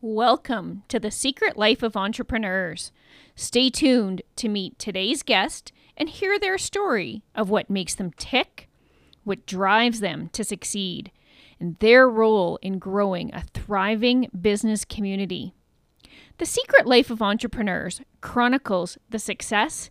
Welcome to the Secret Life of Entrepreneurs. Stay tuned to meet today's guest and hear their story of what makes them tick, what drives them to succeed, and their role in growing a thriving business community. The Secret Life of Entrepreneurs chronicles the success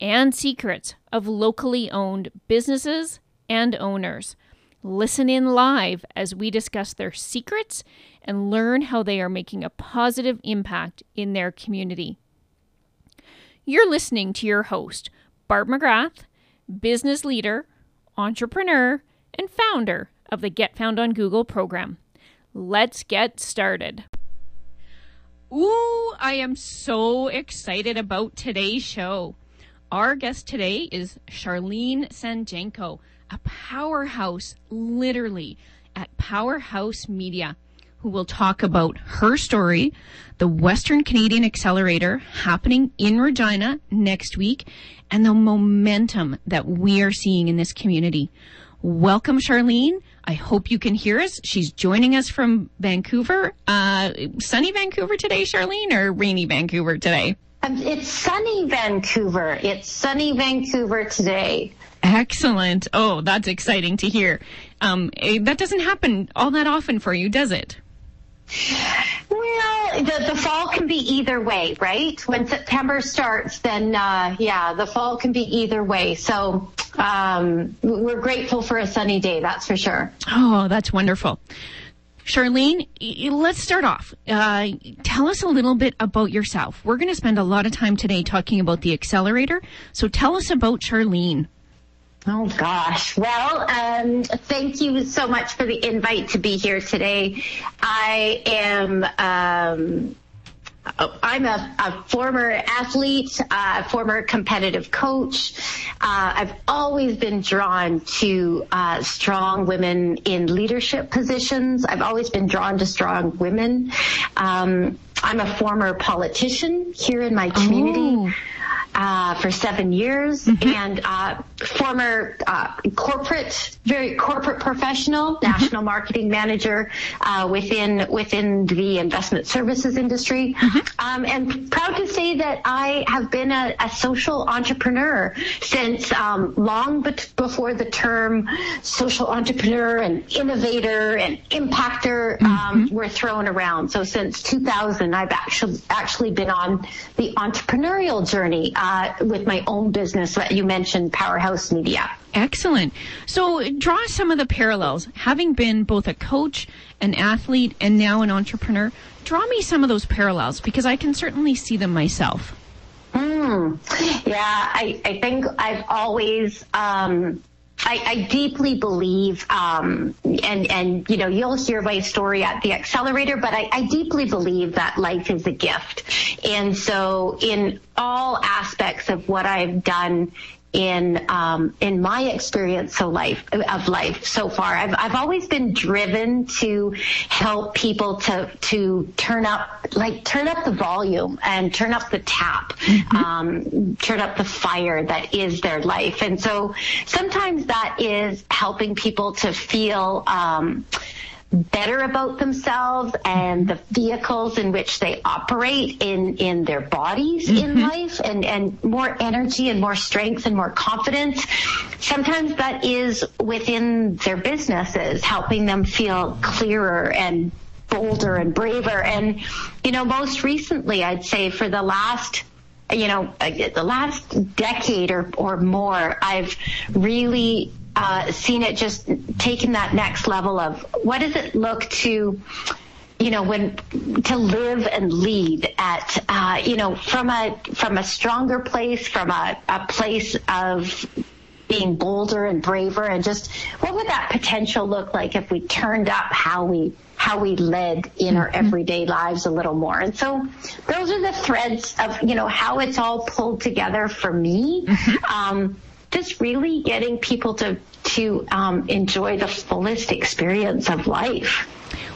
and secrets of locally owned businesses and owners. Listen in live as we discuss their secrets and learn how they are making a positive impact in their community. You're listening to your host, Barb McGrath, business leader, entrepreneur, and founder of the Get Found on Google program. Let's get started. Ooh, I am so excited about today's show. Our guest today is Charlene Sanjenko, a powerhouse, literally, at Powerhouse Media who will talk about her story, the Western Canadian Accelerator happening in Regina next week, and the momentum that we are seeing in this community. Welcome, Charlene. I hope you can hear us. She's joining us from Vancouver. Uh, sunny Vancouver today, Charlene, or rainy Vancouver today? Um, it's sunny Vancouver. It's sunny Vancouver today. Excellent. Oh, that's exciting to hear. Um, eh, that doesn't happen all that often for you, does it? Well, the, the fall can be either way, right? When September starts, then uh, yeah, the fall can be either way. So um, we're grateful for a sunny day, that's for sure. Oh, that's wonderful. Charlene, let's start off. Uh, tell us a little bit about yourself. We're going to spend a lot of time today talking about the accelerator. So tell us about Charlene. Oh gosh. Well, um, thank you so much for the invite to be here today. I am. Um, I'm a, a, former athlete, uh, former competitive coach. Uh, I've always been drawn to uh, strong women in leadership positions. I've always been drawn to strong women. Um, I'm a former politician here in my community. Oh uh, for seven years mm-hmm. and uh, former uh, corporate, very corporate professional, mm-hmm. national marketing manager uh, within within the investment services industry, mm-hmm. um, and proud to say that I have been a, a social entrepreneur since um, long before the term social entrepreneur and innovator and impactor um, mm-hmm. were thrown around. So since 2000, I've actually actually been on the entrepreneurial journey uh, with my own business that you mentioned, Powerhouse Media. Excellent. So draw some of the parallels. Having been both a coach, an athlete, and now an entrepreneur, draw me some of those parallels because I can certainly see them myself. Mm. Yeah, I, I think I've always um, I, I, deeply believe, um, and and you know, you'll hear my story at the accelerator, but I, I deeply believe that life is a gift, and so in all aspects of what I've done in um, in my experience of life of life so far. I've I've always been driven to help people to to turn up like turn up the volume and turn up the tap, mm-hmm. um, turn up the fire that is their life. And so sometimes that is helping people to feel. Um, better about themselves and the vehicles in which they operate in, in their bodies mm-hmm. in life and, and more energy and more strength and more confidence. Sometimes that is within their businesses, helping them feel clearer and bolder and braver. And, you know, most recently, I'd say for the last you know, the last decade or, or more, I've really uh, seen it just taking that next level of what does it look to you know when to live and lead at uh, you know from a from a stronger place from a, a place of being bolder and braver and just what would that potential look like if we turned up how we how we led in our mm-hmm. everyday lives a little more. And so those are the threads of, you know, how it's all pulled together for me. Mm-hmm. Um, just really getting people to to um, enjoy the fullest experience of life.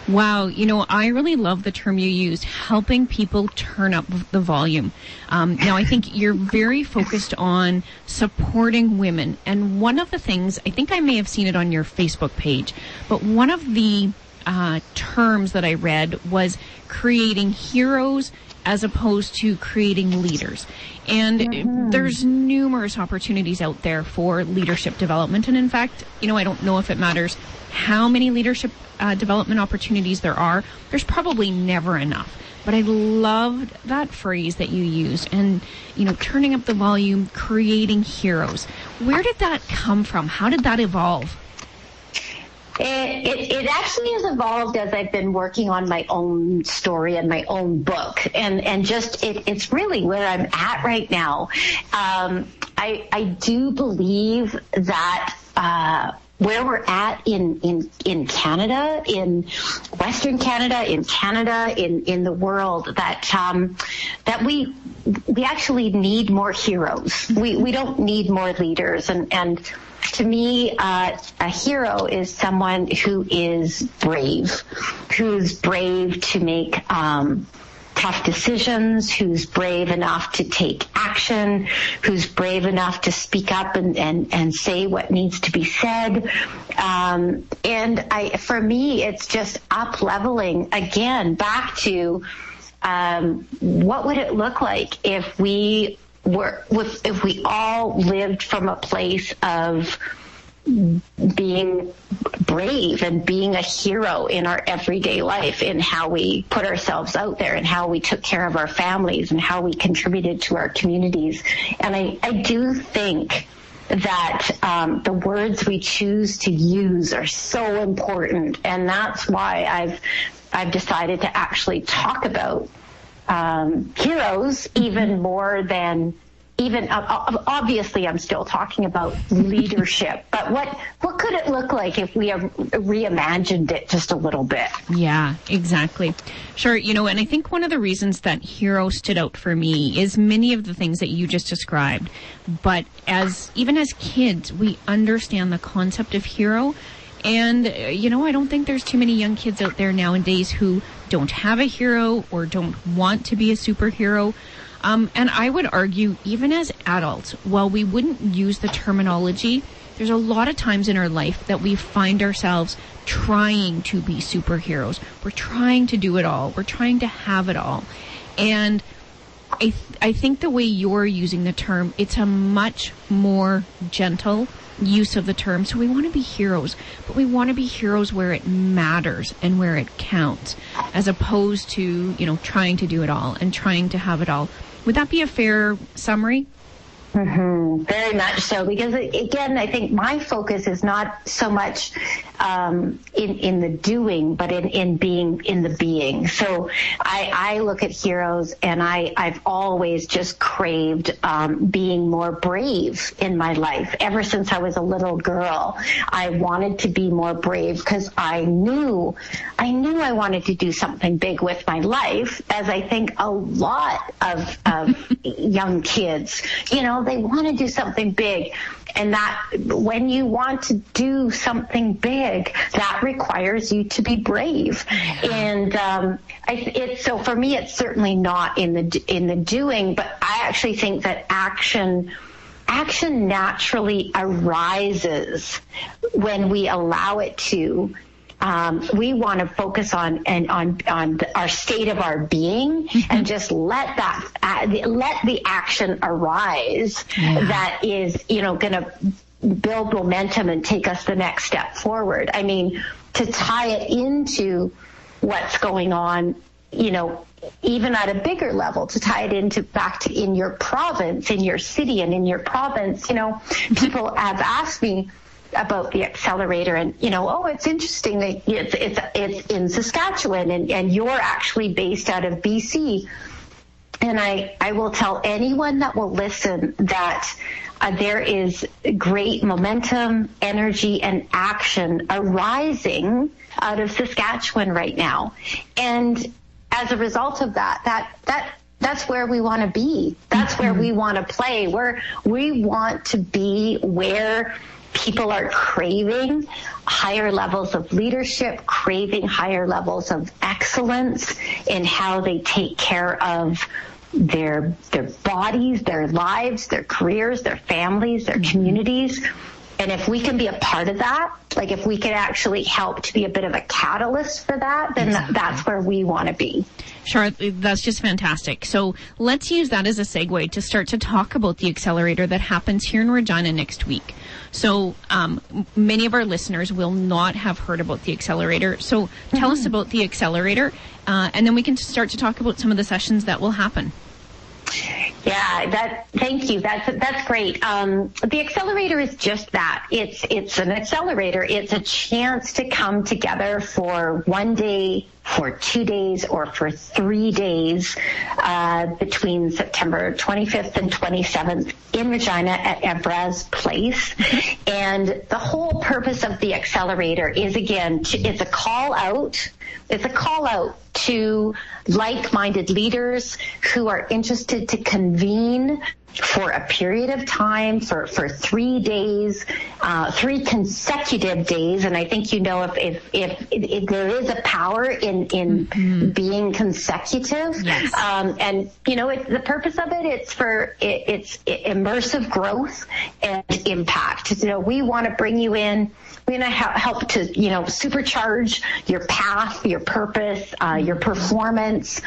Wow, you know, I really love the term you used, helping people turn up the volume. Um, now, I think you're very focused on supporting women. And one of the things, I think I may have seen it on your Facebook page, but one of the uh, terms that I read was creating heroes as opposed to creating leaders. And mm-hmm. there's numerous opportunities out there for leadership development. And in fact, you know, I don't know if it matters how many leadership uh, development opportunities there are. There's probably never enough. But I loved that phrase that you used and, you know, turning up the volume, creating heroes. Where did that come from? How did that evolve? It, it, it, actually has evolved as I've been working on my own story and my own book, and and just it, it's really where I'm at right now. Um, I I do believe that. Uh, where we're at in, in, in Canada, in Western Canada, in Canada, in, in the world, that um, that we we actually need more heroes. We we don't need more leaders, and and to me, uh, a hero is someone who is brave, who's brave to make um, tough decisions, who's brave enough to take action, who's brave enough to speak up and, and, and say what needs to be said. Um, and I, for me, it's just up leveling again back to um, what would it look like if we were if we all lived from a place of being brave and being a hero in our everyday life in how we put ourselves out there and how we took care of our families and how we contributed to our communities. And I, I do think that um, the words we choose to use are so important. And that's why I've, I've decided to actually talk about um, heroes even more than even uh, obviously I'm still talking about leadership, but what what could it look like if we have reimagined it just a little bit? Yeah, exactly. Sure, you know, and I think one of the reasons that hero stood out for me is many of the things that you just described. But as even as kids, we understand the concept of hero. And, uh, you know, I don't think there's too many young kids out there nowadays who don't have a hero or don't want to be a superhero. Um, and I would argue, even as adults, while we wouldn't use the terminology, there's a lot of times in our life that we find ourselves trying to be superheroes. We're trying to do it all. We're trying to have it all. And I, th- I think the way you're using the term, it's a much more gentle use of the term. So we want to be heroes, but we want to be heroes where it matters and where it counts, as opposed to, you know, trying to do it all and trying to have it all. Would that be a fair summary? Mm-hmm. Very much so, because again, I think my focus is not so much um, in in the doing, but in in being in the being. So I, I look at heroes, and I I've always just craved um, being more brave in my life. Ever since I was a little girl, I wanted to be more brave because I knew I knew I wanted to do something big with my life, as I think a lot of of young kids, you know they want to do something big. And that when you want to do something big, that requires you to be brave. And um, I, it's so for me, it's certainly not in the in the doing, but I actually think that action action naturally arises when we allow it to um, we want to focus on and on on the, our state of our being mm-hmm. and just let that uh, let the action arise yeah. that is you know going to build momentum and take us the next step forward. I mean, to tie it into what's going on, you know, even at a bigger level, to tie it into back to in your province, in your city, and in your province, you know, people have asked me about the accelerator and you know oh it's interesting that it's it's it's in Saskatchewan and and you're actually based out of BC and I I will tell anyone that will listen that uh, there is great momentum, energy, and action arising out of Saskatchewan right now. And as a result of that, that, that, that's where we want to be. That's where we want to play. Where we want to be where people are craving higher levels of leadership, craving higher levels of excellence in how they take care of their their bodies, their lives, their careers, their families, their mm-hmm. communities. and if we can be a part of that, like if we can actually help to be a bit of a catalyst for that, then exactly. that's where we want to be. Sure, that's just fantastic. So let's use that as a segue to start to talk about the accelerator that happens here in Regina next week. So um, many of our listeners will not have heard about the accelerator. So tell mm-hmm. us about the accelerator, uh, and then we can start to talk about some of the sessions that will happen. Yeah, that. Thank you. That's that's great. Um, the accelerator is just that. It's it's an accelerator. It's a chance to come together for one day, for two days, or for three days uh, between September 25th and 27th in Regina at Evraz Place. And the whole purpose of the accelerator is again, to, it's a call out. It's a call out to like-minded leaders who are interested to convene for a period of time for, for three days, uh, three consecutive days. And I think you know if, if, if, if there is a power in, in mm-hmm. being consecutive. Yes. Um, and, you know, it, the purpose of it, it's for, it, it's immersive growth and impact. You know, we want to bring you in we're going to help to, you know, supercharge your path, your purpose, uh, your performance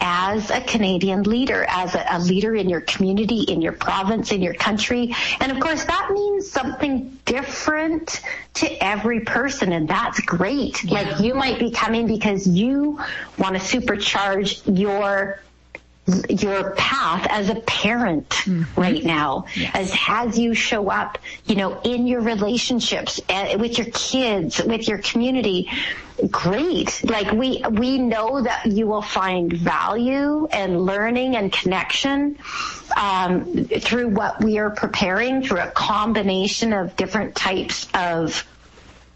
as a Canadian leader, as a, a, leader in your community, in your province, in your country. And of course, that means something different to every person, and that's great. Yeah. Like you might be coming because you want to supercharge your your path as a parent mm-hmm. right now yes. as as you show up you know in your relationships uh, with your kids with your community great like we we know that you will find value and learning and connection um, through what we are preparing through a combination of different types of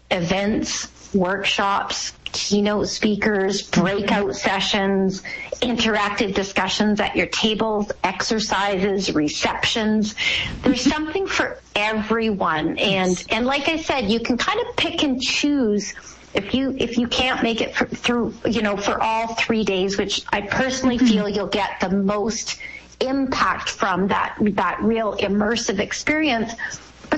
events workshops keynote speakers, breakout sessions, interactive discussions at your tables, exercises, receptions. There's something for everyone. And, and like I said, you can kind of pick and choose if you if you can't make it for, through you know for all three days which i personally mm-hmm. feel you'll get the most impact from that that real immersive experience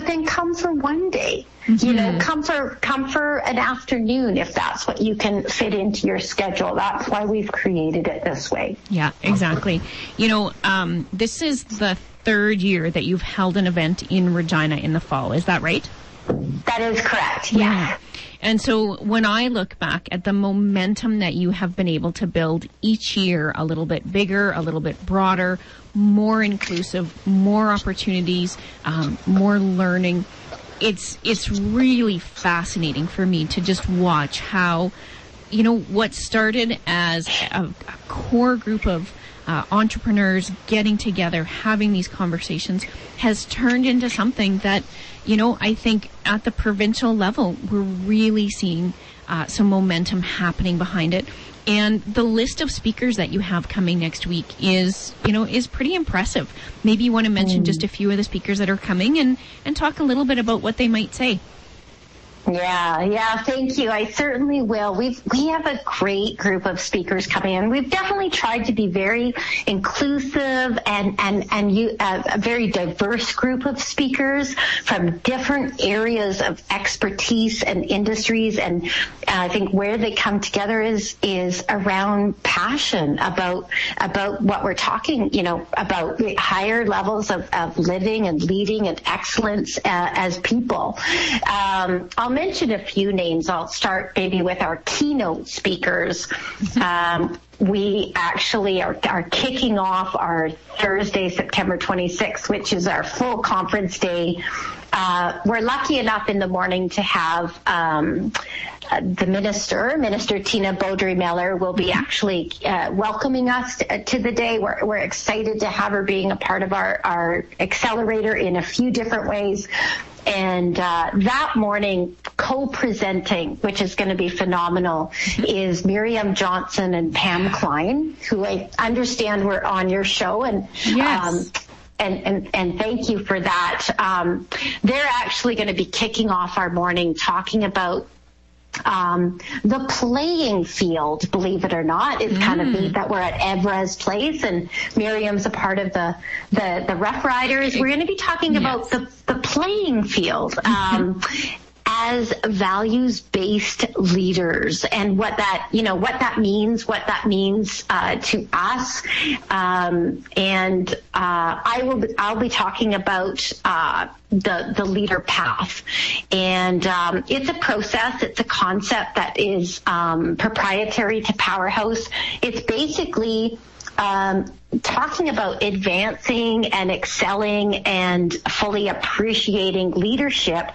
but then come for one day. Mm-hmm. You know, mm-hmm. come for come for an afternoon if that's what you can fit into your schedule. That's why we've created it this way. Yeah, exactly. You know, um, this is the third year that you've held an event in Regina in the fall. Is that right? That is correct. Yeah. And so when I look back at the momentum that you have been able to build each year, a little bit bigger, a little bit broader, more inclusive, more opportunities, um, more learning. It's it's really fascinating for me to just watch how, you know, what started as a, a core group of uh, entrepreneurs getting together, having these conversations, has turned into something that, you know, I think at the provincial level, we're really seeing uh, some momentum happening behind it. And the list of speakers that you have coming next week is, you know, is pretty impressive. Maybe you want to mention mm. just a few of the speakers that are coming and, and talk a little bit about what they might say. Yeah, yeah, thank you. I certainly will. We've we have a great group of speakers coming in. We've definitely tried to be very inclusive and and and you uh, a very diverse group of speakers from different areas of expertise and industries. And uh, I think where they come together is is around passion about about what we're talking. You know, about higher levels of, of living and leading and excellence uh, as people. Um, mention a few names. I'll start maybe with our keynote speakers. Um, we actually are, are, kicking off our Thursday, September 26th, which is our full conference day. Uh, we're lucky enough in the morning to have um, the minister, Minister Tina Beaudry Mellor, will be actually uh, welcoming us to, to, the day. We're, we're excited to have her being a part of our, our accelerator in a few different ways. And uh, that morning, co-presenting, which is going to be phenomenal, is Miriam Johnson and Pam Klein, who I understand were on your show. And yes. Um, and, and, and thank you for that. Um, they're actually going to be kicking off our morning talking about um, the playing field, believe it or not, is mm. kind of neat that we're at Evraz place and Miriam's a part of the the, the Rough Riders. We're going to be talking yes. about the, the playing field. Um, as values based leaders and what that you know what that means what that means uh, to us. Um, and uh, I will I'll be talking about uh, the the leader path. And um, it's a process. It's a concept that is um, proprietary to Powerhouse. It's basically um, talking about advancing and excelling and fully appreciating leadership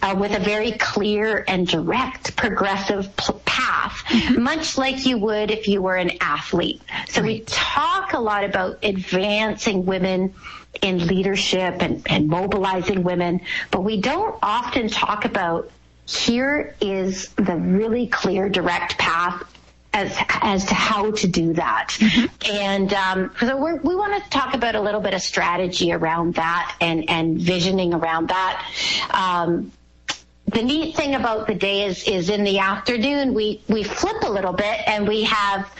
uh, with a very clear and direct progressive path, mm-hmm. much like you would if you were an athlete. So right. we talk a lot about advancing women in leadership and, and mobilizing women, but we don't often talk about here is the really clear direct path as as to how to do that. Mm-hmm. And um, so we want to talk about a little bit of strategy around that and and visioning around that. Um, the neat thing about the day is is in the afternoon we we flip a little bit and we have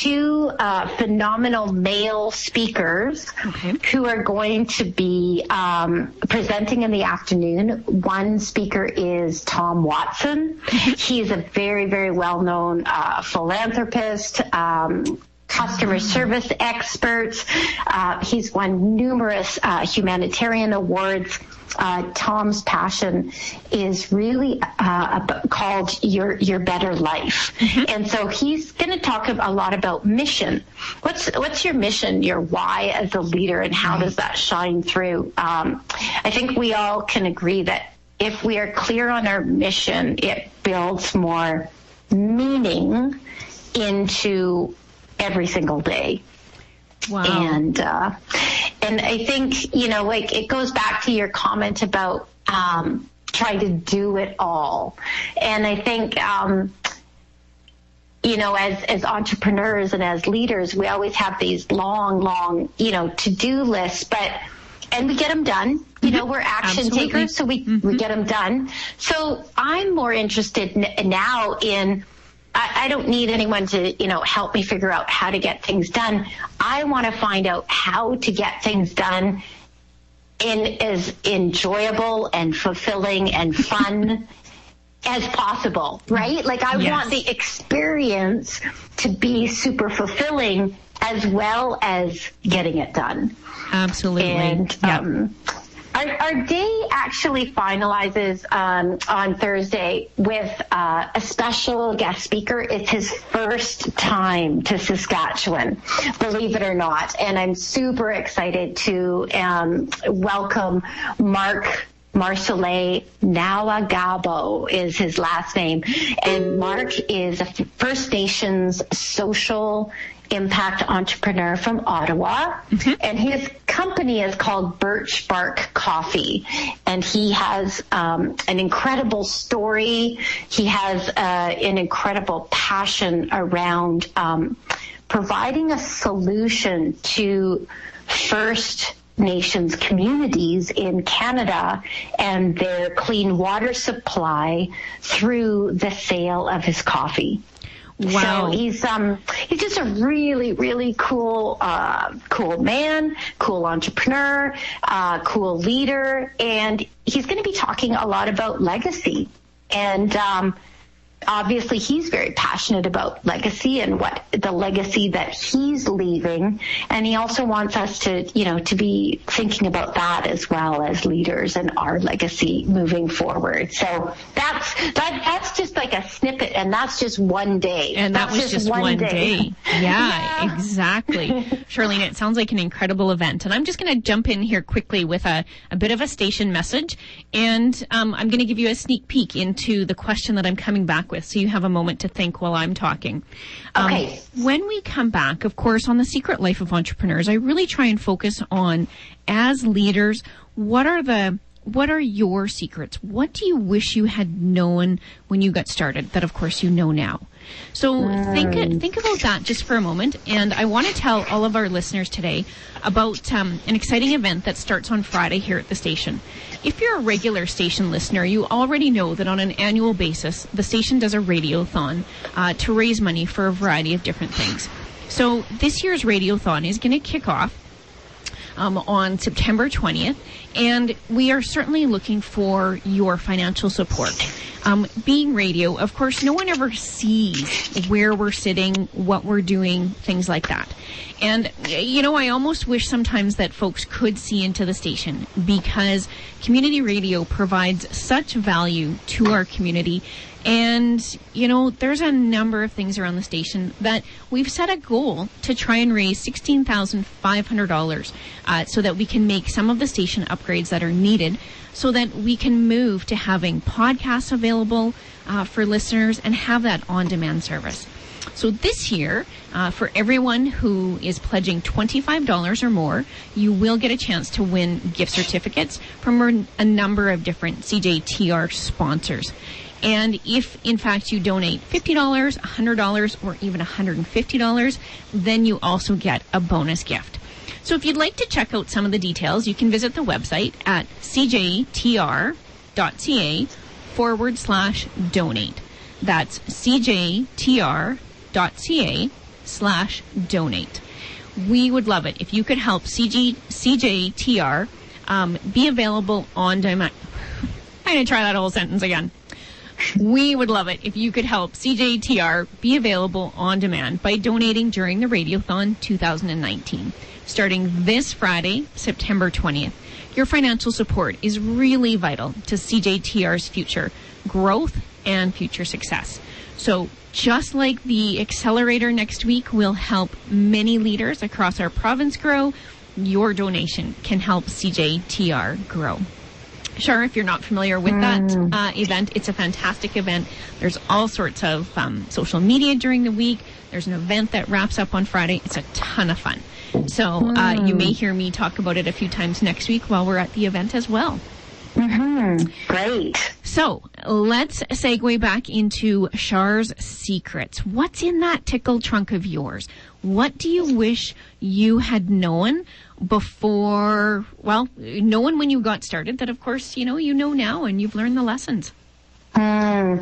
two uh, phenomenal male speakers okay. who are going to be um, presenting in the afternoon. One speaker is Tom Watson. He's a very, very well known uh, philanthropist. Um, customer service expert. Uh, he's won numerous uh, humanitarian awards uh, Tom's passion is really uh, called your your better life, mm-hmm. and so he's going to talk a lot about mission. What's what's your mission, your why as a leader, and how does that shine through? Um, I think we all can agree that if we are clear on our mission, it builds more meaning into every single day. Wow. And uh, and I think you know, like it goes back to your comment about um, trying to do it all, and I think. Um, you know, as, as entrepreneurs and as leaders, we always have these long, long, you know, to-do lists, but, and we get them done. You know, we're action Absolutely. takers, so we, mm-hmm. we get them done. So I'm more interested n- now in I, I don't need anyone to, you know, help me figure out how to get things done. I want to find out how to get things done in as enjoyable and fulfilling and fun as possible, right? Like I yes. want the experience to be super fulfilling as well as getting it done. Absolutely. And um, our, our, day actually finalizes um, on Thursday with uh, a special guest speaker. It's his first time to Saskatchewan, believe it or not. And I'm super excited to um, welcome Mark Marsolais Nahwegahbow is his last name. And Mark is a First Nations social impact entrepreneur from Ottawa, mm-hmm. and his company is called Birch Bark Coffee, and he has um, an incredible story. He has uh, an incredible passion around um, providing a solution to First Nations communities in Canada and their clean water supply through the sale of his coffee. Wow. So he's um he's just a really really cool uh, cool man, cool entrepreneur, uh, cool leader, and he's going to be talking a lot about legacy and um, obviously he's very passionate about legacy and what the legacy that he's leaving. And he also wants us to you know to be thinking about that as well as leaders and our legacy moving forward. So that's that that's just like a snippet and that's just one day. And that that's was just, one, one day. day. Yeah, yeah, exactly. Charlene it sounds like an incredible event. And i'm just going to jump in here quickly with a, a bit of a station message. And um, i'm going to give you a sneak peek into the question that i'm coming back with so you have a moment to think while I'm talking. Um, okay. When we come back, of course, on the secret life of entrepreneurs, I really try and focus on as leaders, what are the what are your secrets? What do you wish you had known when you got started that of course you know now? So think think about that just for a moment, and I want to tell all of our listeners today about um, an exciting event that starts on Friday here at the station. If you're a regular station listener, you already know that on an annual basis, the station does a radiothon uh, to raise money for a variety of different things. So this year's radiothon is going to kick off um, on September 20th, and we are certainly looking for your financial support. Um, being radio, of course, no one ever sees where we're sitting, what we're doing, things like that. And, you know, I almost wish sometimes that folks could see into the station because community radio provides such value to our community. And, you know, there's a number of things around the station that we've set a goal to try and raise $16,500 uh, so that we can make some of the station upgrades that are needed so that we can move to having podcasts available uh, for listeners and have that on demand service. So this year, uh, for everyone who is pledging $25 or more, you will get a chance to win gift certificates from a number of different CJTR sponsors. And if, in fact, you donate $50, $100, or even $150, then you also get a bonus gift. So if you'd like to check out some of the details, you can visit the website at cjtr.ca forward slash donate. That's cjtr.ca slash donate. We would love it if you could help CG, CJTR um, be available on demand. I'm going to try that whole sentence again. We would love it if you could help CJTR be available on demand by donating during the Radiothon 2019, starting this Friday, September 20th. Your financial support is really vital to CJTR's future growth and future success. So just like the accelerator next week will help many leaders across our province grow, your donation can help CJTR grow. Sure, if you're not familiar with that Mm. uh, event, it's a fantastic event. There's all sorts of um, social media during the week. There's an event that wraps up on Friday. It's a ton of fun. So uh, you Mm. may hear me talk about it a few times next week while we're at the event as well. Great. So let's segue back into Char's secrets. What's in that tickle trunk of yours? What do you wish you had known before, well, knowing when you got started that of course, you know, you know now and you've learned the lessons? Mm.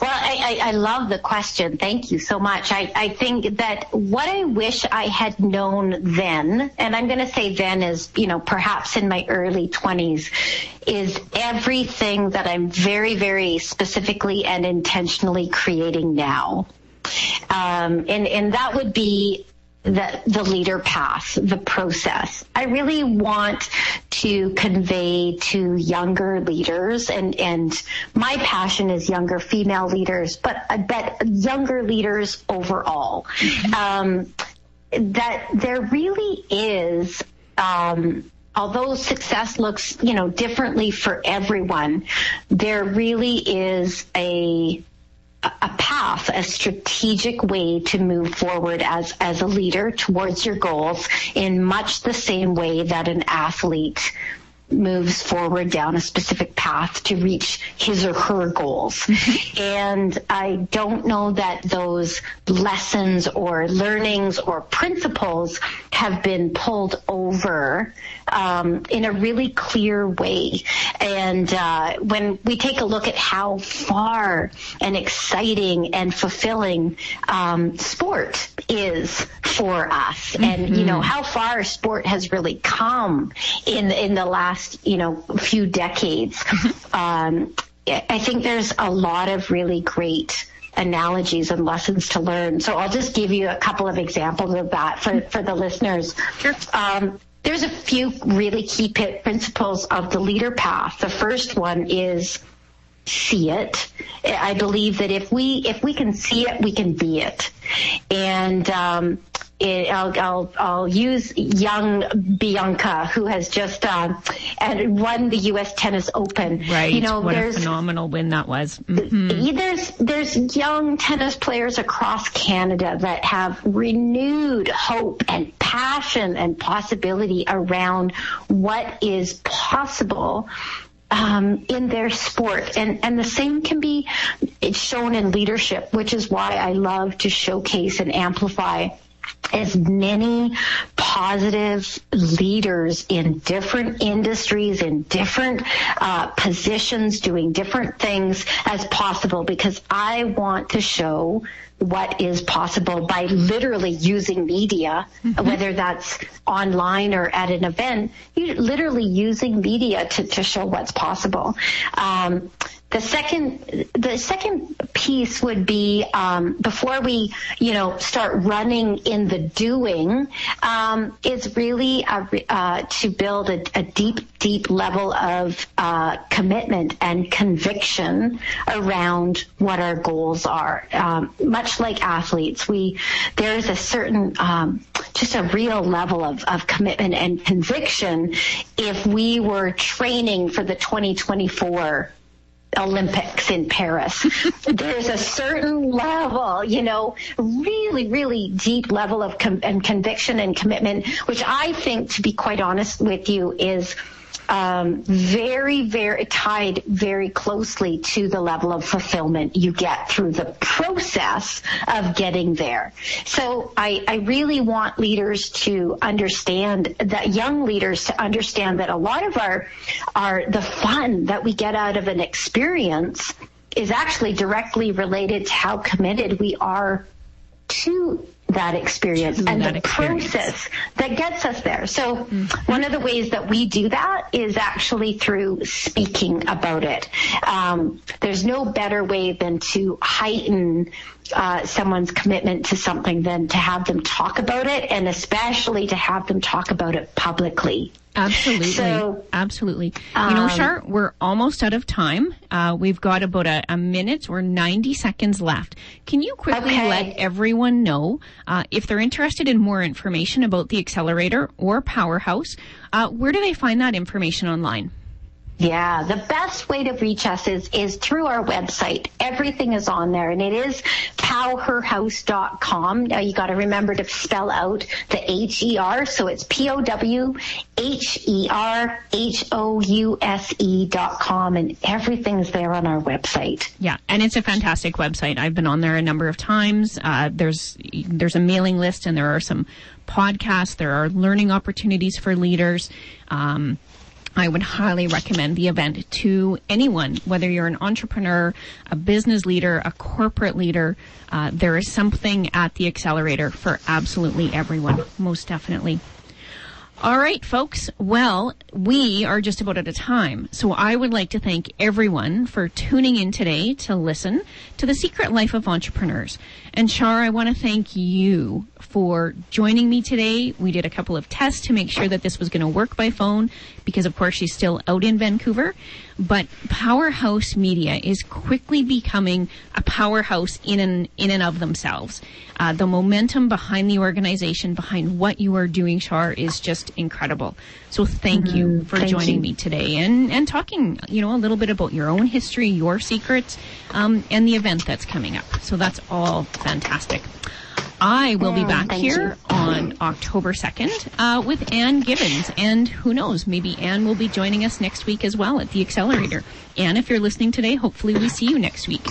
Well, I, I, I love the question. Thank you so much. I, I think that what I wish I had known then, and I'm going to say then is, you know, perhaps in my early 20s, is everything that I'm very, very specifically and intentionally creating now. Um, and, and that would be the, the leader path, the process. I really want to convey to younger leaders and, and my passion is younger female leaders, but I bet younger leaders overall, um, that there really is, um, although success looks, you know, differently for everyone, there really is a, a path, a strategic way to move forward as, as a leader towards your goals in much the same way that an athlete moves forward down a specific path to reach his or her goals. and I don't know that those lessons or learnings or principles have been pulled over um, in a really clear way. And uh, when we take a look at how far and exciting and fulfilling um, sport is for us, and you know how far sport has really come in in the last you know few decades. um, I think there's a lot of really great analogies and lessons to learn. So I'll just give you a couple of examples of that for, for the listeners. Sure. Um, there's a few really key principles of the leader path. The first one is see it. I believe that if we if we can see it, we can be it. And um, it, I'll, I'll I'll use young Bianca, who has just uh, and won the U.S. Tennis Open. Right. You know, what a phenomenal win that was. Mhm. there's there's young tennis players across Canada that have renewed hope and passion and possibility around what is possible um, in their sport. And, and the same can be shown in leadership, which is why I love to showcase and amplify as many positive leaders in different industries, in different uh, positions, doing different things as possible because I want to show what is possible by literally using media, mm-hmm. whether that's online or at an event, you literally using media to, to show what's possible. Um, the second, the second piece would be um, before we, you know, start running in the doing, um, is really a, uh, to build a, a, deep, deep level of uh, commitment and conviction around what our goals are. Um, much like athletes, we there is a certain, um, just a real level of, of commitment and conviction if we were training for the 2024 Olympics in Paris. There's a certain level, you know, really, really deep level of com- and conviction and commitment, which I think, to be quite honest with you, is um, very, very tied very closely to the level of fulfillment you get through the process of getting there. So I, I really want leaders to understand that young leaders to understand that a lot of our, our, the fun that we get out of an experience is actually directly related to how committed we are to that experience and that the experience. process that gets us there. So mm-hmm. one of the ways that we do that is actually through speaking about it. Um, there's no better way than to heighten uh, someone's commitment to something than to have them talk about it and especially to have them talk about it publicly. Absolutely. So, Absolutely. Um, you know, Shar, um, we're almost out of time. Uh, we've got about a, a, minute or 90 seconds left. Can you quickly okay. let everyone know uh, if they're interested in more information about the accelerator or powerhouse? Uh, where do they find that information online? Yeah, the best way to reach us is is through our website. Everything is on there, and it is powherhouse.com. Now you got to remember to spell out the H E R, so it's P O W H E R H O U S E dot com, and everything's there on our website. Yeah, and it's a fantastic website. I've been on there a number of times. Uh, there's there's a mailing list, and there are some podcasts. There are learning opportunities for leaders. Um, I would highly recommend the event to anyone, whether you're an entrepreneur, a business leader, a corporate leader. Uh, there is something at the accelerator for absolutely everyone, most definitely. All right, folks. Well, we are just about out of time. So I would like to thank everyone for tuning in today to listen to the secret life of entrepreneurs. And Shar, I want to thank you for joining me today. We did a couple of tests to make sure that this was going to work by phone because of course she's still out in Vancouver. But Powerhouse Media is quickly becoming a powerhouse in and, in and of themselves. Uh, the momentum behind the organization, behind what you are doing, Shar, is just incredible. So thank mm-hmm. you for thank joining you. me today and, and talking, you know, a little bit about your own history, your secrets, um, and the event that's coming up. So that's all fantastic. I will be back here you. on October 2nd uh, with Anne Gibbons. And who knows, maybe Anne will be joining us next week as well at the Accelerator. Anne, if you're listening today, hopefully we see you next week.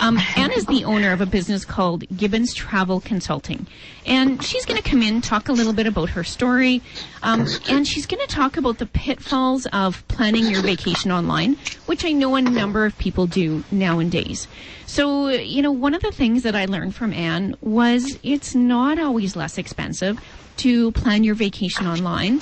Um, Anne is the owner of a business called Gibbons Travel Consulting. And she's going to come in, talk a little bit about her story, um, and she's going to talk about the pitfalls of planning your vacation online, which I know a number of people do nowadays. So, you know, one of the things that I learned from Anne was it's not always less expensive to plan your vacation online.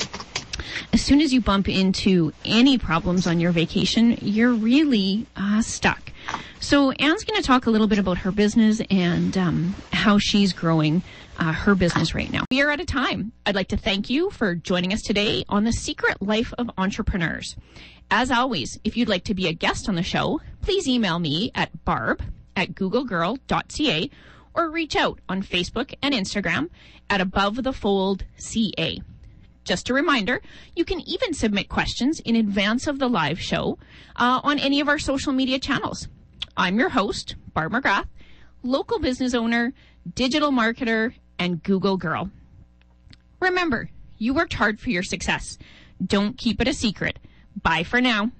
As soon as you bump into any problems on your vacation, you're really uh, stuck. So Anne's going to talk a little bit about her business and um, how she's growing uh, her business right now. We are out of time. I'd like to thank you for joining us today on the secret life of entrepreneurs. As always, if you'd like to be a guest on the show, please email me at barb at googlegirl.ca or reach out on Facebook and Instagram at Above the Fold CA. Just a reminder, you can even submit questions in advance of the live show uh, on any of our social media channels. I'm your host, Barb McGrath, local business owner, digital marketer, and Google girl. Remember, you worked hard for your success. Don't keep it a secret. Bye for now.